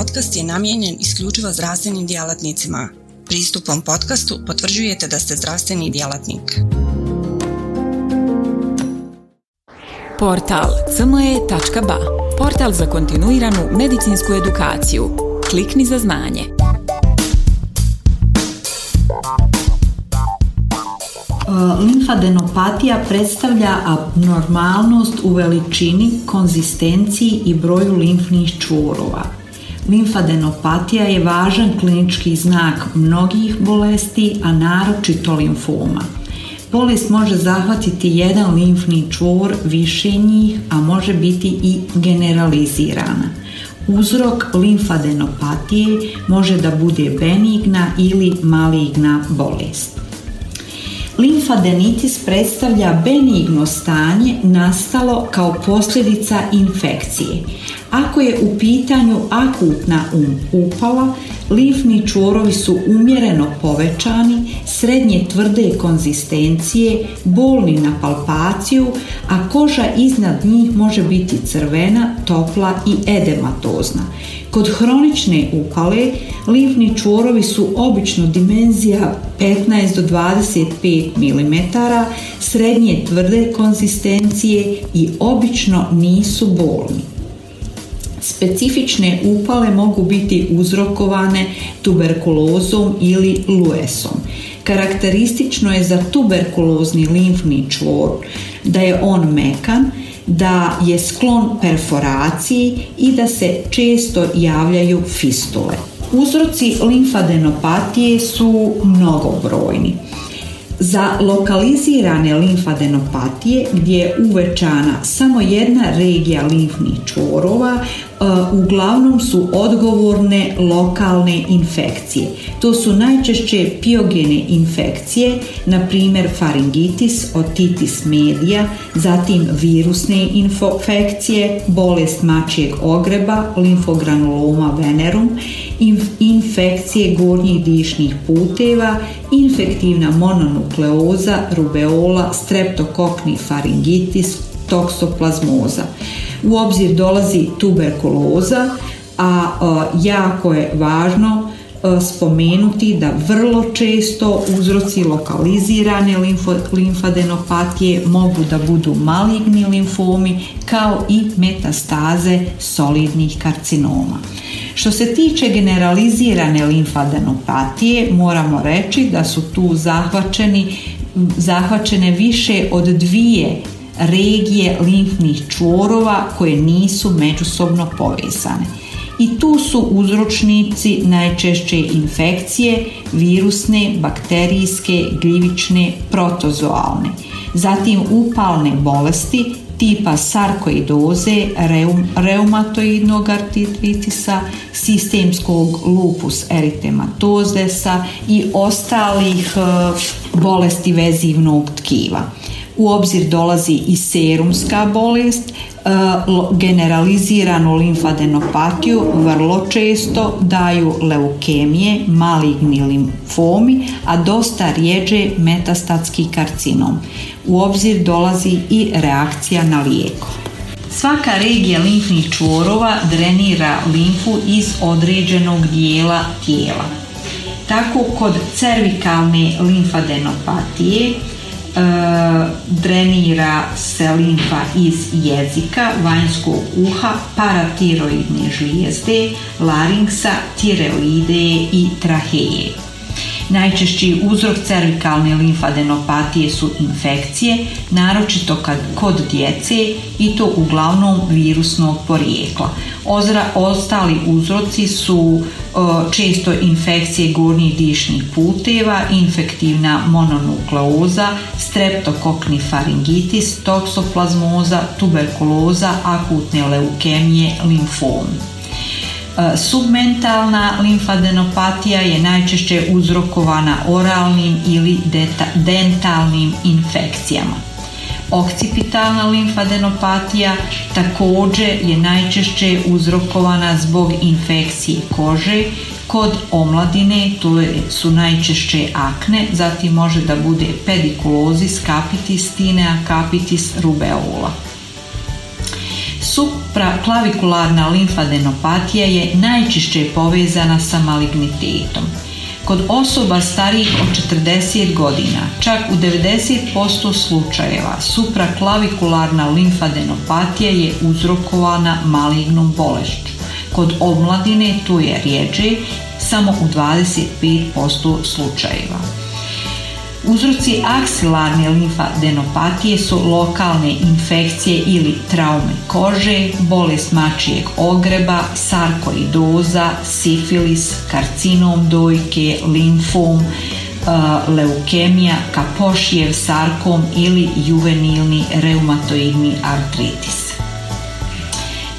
podcast je namijenjen isključivo zdravstvenim djelatnicima. Pristupom podcastu potvrđujete da ste zdravstveni djelatnik. Portal cme.ba Portal za kontinuiranu medicinsku edukaciju. Klikni za znanje. Limfadenopatija predstavlja abnormalnost u veličini, konzistenciji i broju limfnih čvorova. Limfadenopatija je važan klinički znak mnogih bolesti, a naročito limfoma. Bolest može zahvatiti jedan limfni čvor, više njih, a može biti i generalizirana. Uzrok limfadenopatije može da bude benigna ili maligna bolest. Limfadenitis predstavlja benigno stanje nastalo kao posljedica infekcije. Ako je u pitanju akutna um upala, limfni čvorovi su umjereno povećani, srednje tvrde konzistencije, bolni na palpaciju, a koža iznad njih može biti crvena, topla i edematozna. Kod hronične upale limfni čvorovi su obično dimenzija 15 do 25 mm, srednje tvrde konzistencije i obično nisu bolni. Specifične upale mogu biti uzrokovane tuberkulozom ili luesom. Karakteristično je za tuberkulozni limfni čvor da je on mekan, da je sklon perforaciji i da se često javljaju fistule. Uzroci limfadenopatije su mnogobrojni. Za lokalizirane limfadenopatije gdje je uvećana samo jedna regija limfnih čvorova, uglavnom su odgovorne lokalne infekcije. To su najčešće piogene infekcije, na primjer faringitis, otitis media, zatim virusne infekcije, bolest mačijeg ogreba, limfogranuloma venerum, infekcije gornjih dišnih puteva, infektivna mononukleoza, rubeola, streptokokni faringitis, toksoplazmoza. U obzir dolazi tuberkuloza, a jako je važno E, spomenuti da vrlo često uzroci lokalizirane limfadenopatije mogu da budu maligni limfomi kao i metastaze solidnih karcinoma. Što se tiče generalizirane limfadenopatije, moramo reći da su tu zahvaćeni, zahvaćene više od dvije regije limfnih čvorova koje nisu međusobno povezane i tu su uzročnici najčešće infekcije, virusne, bakterijske, gljivične, protozoalne. Zatim upalne bolesti tipa sarkoidoze, reum, reumatoidnog artritisa, sistemskog lupus eritematozesa i ostalih e, bolesti vezivnog tkiva. U obzir dolazi i serumska bolest, E, generaliziranu limfadenopatiju vrlo često daju leukemije, maligni limfomi, a dosta rijeđe metastatski karcinom. U obzir dolazi i reakcija na lijeko. Svaka regija limfnih čvorova drenira limfu iz određenog dijela tijela. Tako kod cervikalne limfadenopatije drenira se limfa iz jezika, vanjskog uha, paratiroidne žlijezde, laringsa, tireoide i traheje. Najčešći uzrok cervikalne limfadenopatije su infekcije, naročito kad, kod djece i to uglavnom virusnog porijekla. Ostali uzroci su često infekcije gornjih dišnih puteva, infektivna mononukleoza, streptokokni faringitis, toksoplazmoza, tuberkuloza, akutne leukemije, limfomi. E, submentalna limfadenopatija je najčešće uzrokovana oralnim ili dentalnim infekcijama. Okcipitalna limfadenopatija također je najčešće uzrokovana zbog infekcije kože, kod omladine to su najčešće akne, zatim može da bude pedikulozis, kapitis, tinea, kapitis, rubeola. Supraclavikularna limfadenopatija je najčešće povezana sa malignitetom. Kod osoba starijih od 40 godina, čak u 90% slučajeva, supraklavikularna limfadenopatija je uzrokovana malignom bolešću. Kod omladine to je rijeđe samo u 25% slučajeva. Uzroci aksilarne limfadenopatije su lokalne infekcije ili traume kože, bolest mačijeg ogreba, sarkoidoza, sifilis, karcinom dojke, limfom, uh, leukemija, kapošijev sarkom ili juvenilni reumatoidni artritis.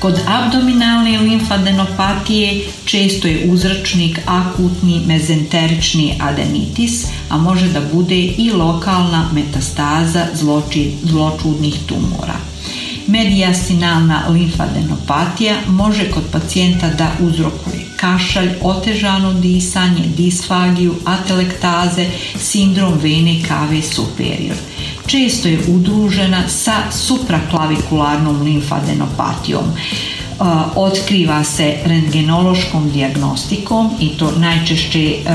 Kod abdominalne limfadenopatije često je uzročnik akutni mezenterični adenitis, a može da bude i lokalna metastaza zločudnih tumora. Medijastinalna limfadenopatija može kod pacijenta da uzrokuje kašalj, otežano disanje, disfagiju, atelektaze, sindrom vene kave superior. Često je udružena sa supraklavikularnom limfadenopatijom. Uh, otkriva se rentgenološkom dijagnostikom i to najčešće uh,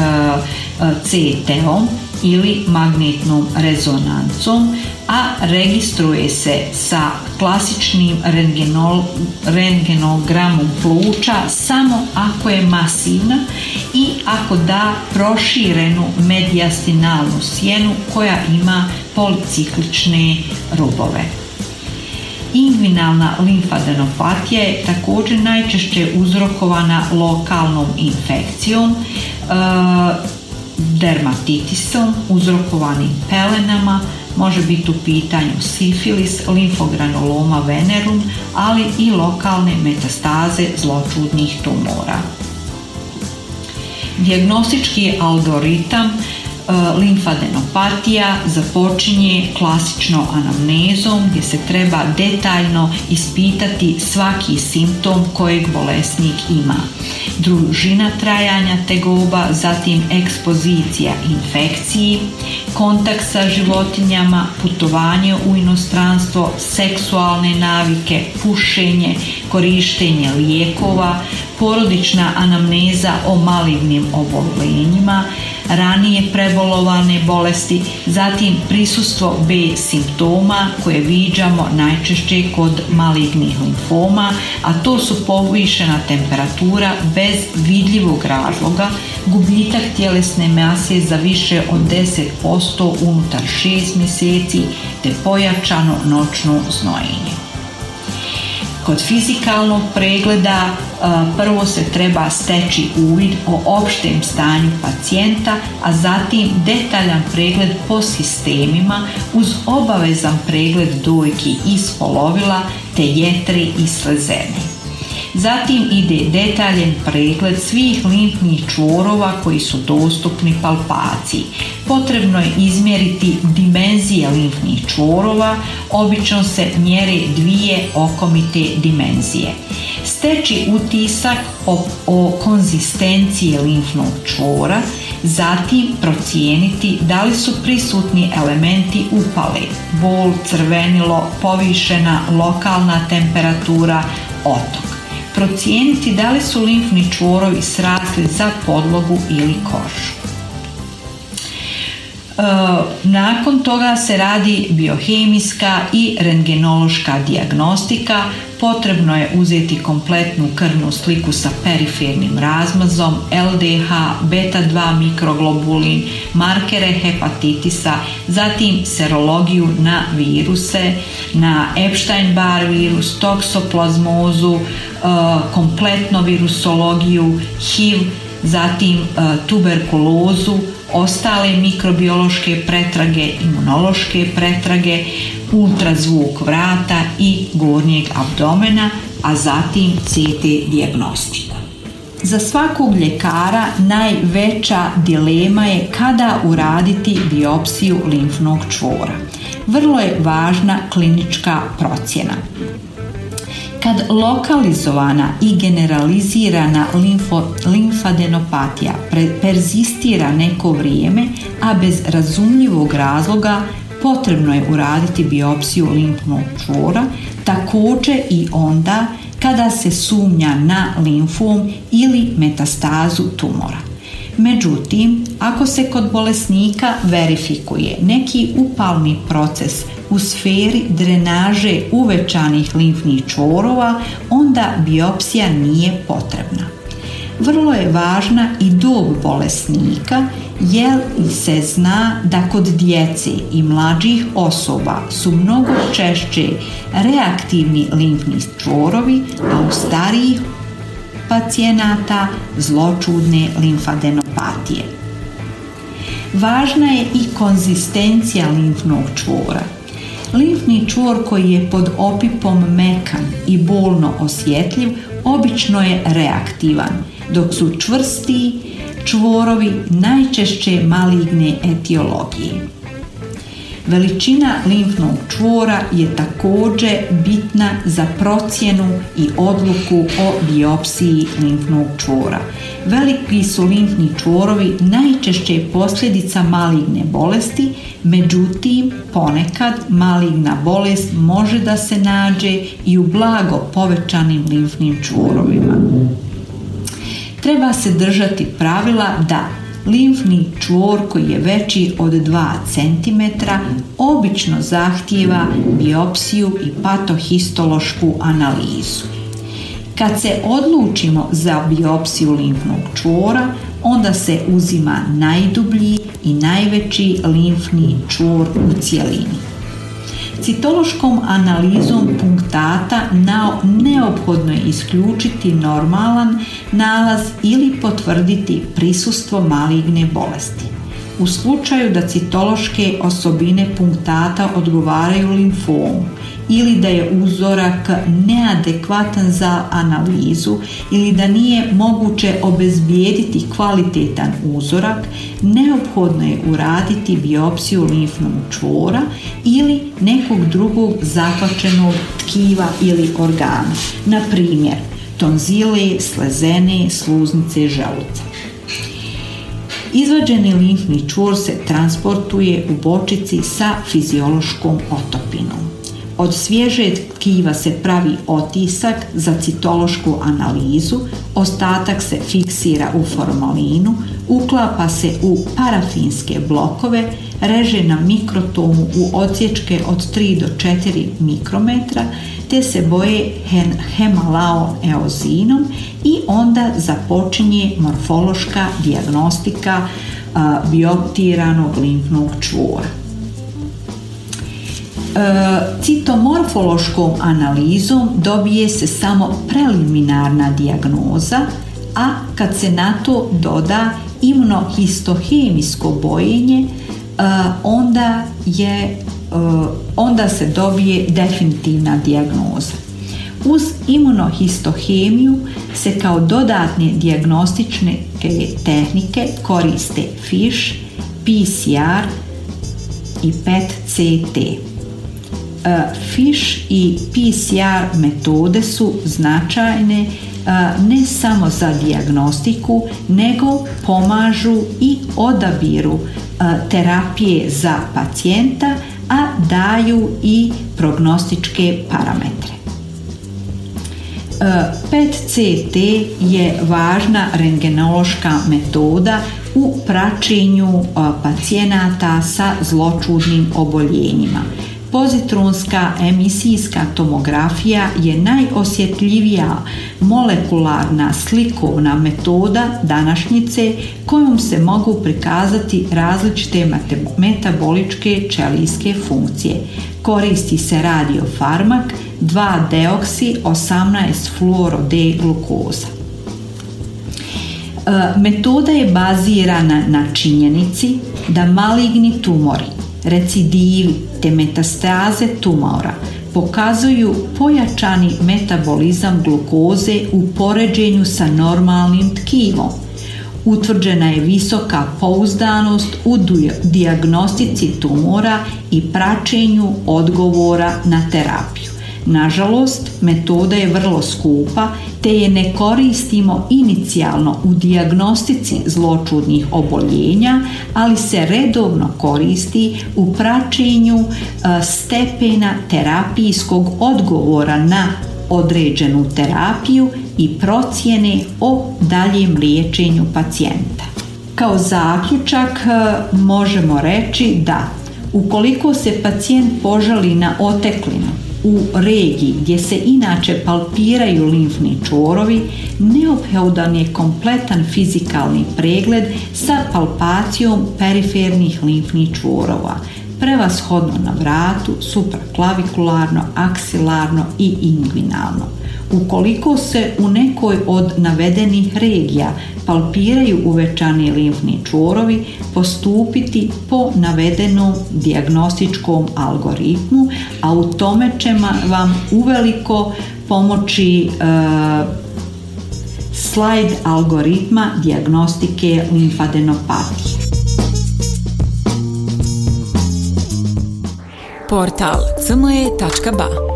uh, CT-om ili magnetnom rezonancom, a registruje se sa klasičnim rengenogramom pluća samo ako je masivna i ako da proširenu medijastinalnu sjenu koja ima policiklične rubove. Inguinalna limfadenopatija je također najčešće uzrokovana lokalnom infekcijom, e, dermatitisom uzrokovanim pelenama, može biti u pitanju sifilis, limfogranoloma venerum, ali i lokalne metastaze zločudnih tumora. Dijagnostički algoritam limfadenopatija započinje klasično anamnezom gdje se treba detaljno ispitati svaki simptom kojeg bolesnik ima. Družina trajanja tegoba, zatim ekspozicija infekciji, kontakt sa životinjama, putovanje u inostranstvo, seksualne navike, pušenje, korištenje lijekova, porodična anamneza o malignim oboljenjima, ranije prebolovane bolesti, zatim prisustvo B simptoma koje viđamo najčešće kod malignih limfoma, a to su povišena temperatura bez vidljivog razloga, gubitak tjelesne mase za više od 10% unutar 6 mjeseci te pojačano noćno znojenje. Kod fizikalnog pregleda e, prvo se treba steći uvid o opštem stanju pacijenta, a zatim detaljan pregled po sistemima uz obavezan pregled dojki i spolovila te jetri i slezene. Zatim ide detaljen pregled svih limfnih čvorova koji su dostupni palpaciji. Potrebno je izmjeriti dimenzije limfnih čvorova, obično se mjere dvije okomite dimenzije. Steći utisak o, o konzistenciji limfnog čvora, zatim procijeniti da li su prisutni elementi upale, bol, crvenilo, povišena lokalna temperatura, otok procijeniti da li su limfni čvorovi srasli za podlogu ili kožu. E, nakon toga se radi biohemijska i rengenološka dijagnostika. Potrebno je uzeti kompletnu krvnu sliku sa perifernim razmazom, LDH, beta-2 mikroglobulin, markere hepatitisa, zatim serologiju na viruse, na Epstein-Barr virus, toksoplazmozu, e, kompletno virusologiju, HIV, zatim e, tuberkulozu, ostale mikrobiološke pretrage, imunološke pretrage, ultrazvuk vrata i gornjeg abdomena, a zatim CT dijagnostika. Za svakog ljekara najveća dilema je kada uraditi biopsiju limfnog čvora. Vrlo je važna klinička procjena. Kad lokalizovana i generalizirana limfo, limfadenopatija perzistira neko vrijeme, a bez razumljivog razloga potrebno je uraditi biopsiju limfnog čvora, također i onda kada se sumnja na limfom ili metastazu tumora. Međutim, ako se kod bolesnika verifikuje neki upalni proces u sferi drenaže uvećanih limfnih čvorova, onda biopsija nije potrebna. Vrlo je važna i dob bolesnika jer se zna da kod djece i mlađih osoba su mnogo češće reaktivni limfni čvorovi, a u starijih pacijenata zločudne limfadenopatije. Važna je i konzistencija limfnog čvora. Limfni čvor koji je pod opipom mekan i bolno osjetljiv obično je reaktivan, dok su čvrsti čvorovi najčešće maligne etiologije. Veličina limfnog čvora je također bitna za procjenu i odluku o biopsiji limfnog čvora. Veliki su limfni čvorovi najčešće posljedica maligne bolesti, međutim ponekad maligna bolest može da se nađe i u blago povećanim limfnim čvorovima. Treba se držati pravila da limfni čvor koji je veći od 2 cm obično zahtijeva biopsiju i patohistološku analizu. Kad se odlučimo za biopsiju limfnog čvora, onda se uzima najdublji i najveći limfni čvor u cijelini. Citološkom analizom punktata neophodno je isključiti normalan nalaz ili potvrditi prisustvo maligne bolesti. U slučaju da citološke osobine punktata odgovaraju limfomu ili da je uzorak neadekvatan za analizu ili da nije moguće obezbijediti kvalitetan uzorak, neophodno je uraditi biopsiju limfnog čvora ili nekog drugog zahvaćenog tkiva ili organa, na primjer tonzile, slezene, sluznice, želuca. Izvađeni limfni čvor se transportuje u bočici sa fiziološkom otopinom. Od svježe tkiva se pravi otisak za citološku analizu, ostatak se fiksira u formalinu, uklapa se u parafinske blokove, reže na mikrotomu u odsječke od 3 do 4 mikrometra, te se boje hemalaon eozinom i onda započinje morfološka dijagnostika bioptiranog limfnog čvora. E, citomorfološkom analizom dobije se samo preliminarna dijagnoza, a kad se na to doda imunohistohemijsko bojenje, onda, je, e, onda se dobije definitivna dijagnoza. Uz imunohistohemiju se kao dodatne dijagnostične tehnike koriste FISH, PCR i PET-CT. E, FISH i PCR metode su značajne ne samo za dijagnostiku, nego pomažu i odabiru terapije za pacijenta, a daju i prognostičke parametre. PET-CT je važna rengenološka metoda u praćenju pacijenata sa zločudnim oboljenjima Pozitronska emisijska tomografija je najosjetljivija molekularna slikovna metoda današnjice kojom se mogu prikazati različite metaboličke čelijske funkcije. Koristi se radiofarmak 2-deoksi 18 fluorode glukoza. E, metoda je bazirana na činjenici da maligni tumori recidivi te metastaze tumora pokazuju pojačani metabolizam glukoze u poređenju sa normalnim tkivom. Utvrđena je visoka pouzdanost u dijagnostici tumora i praćenju odgovora na terapiju. Nažalost, metoda je vrlo skupa te je ne koristimo inicijalno u dijagnostici zločudnih oboljenja, ali se redovno koristi u praćenju e, stepena terapijskog odgovora na određenu terapiju i procjene o daljem liječenju pacijenta. Kao zaključak e, možemo reći da ukoliko se pacijent požali na oteklinu u regiji gdje se inače palpiraju limfni čvorovi, neophodan je kompletan fizikalni pregled sa palpacijom perifernih limfnih čvorova, prevashodno na vratu, supraclavikularno, aksilarno i inguinalno. Ukoliko se u nekoj od navedenih regija palpiraju uvećani limfni čvorovi, postupiti po navedenom dijagnostičkom algoritmu, a u tome će vam uveliko pomoći e, slajd algoritma dijagnostike limfadenopatije. Portal cme.ba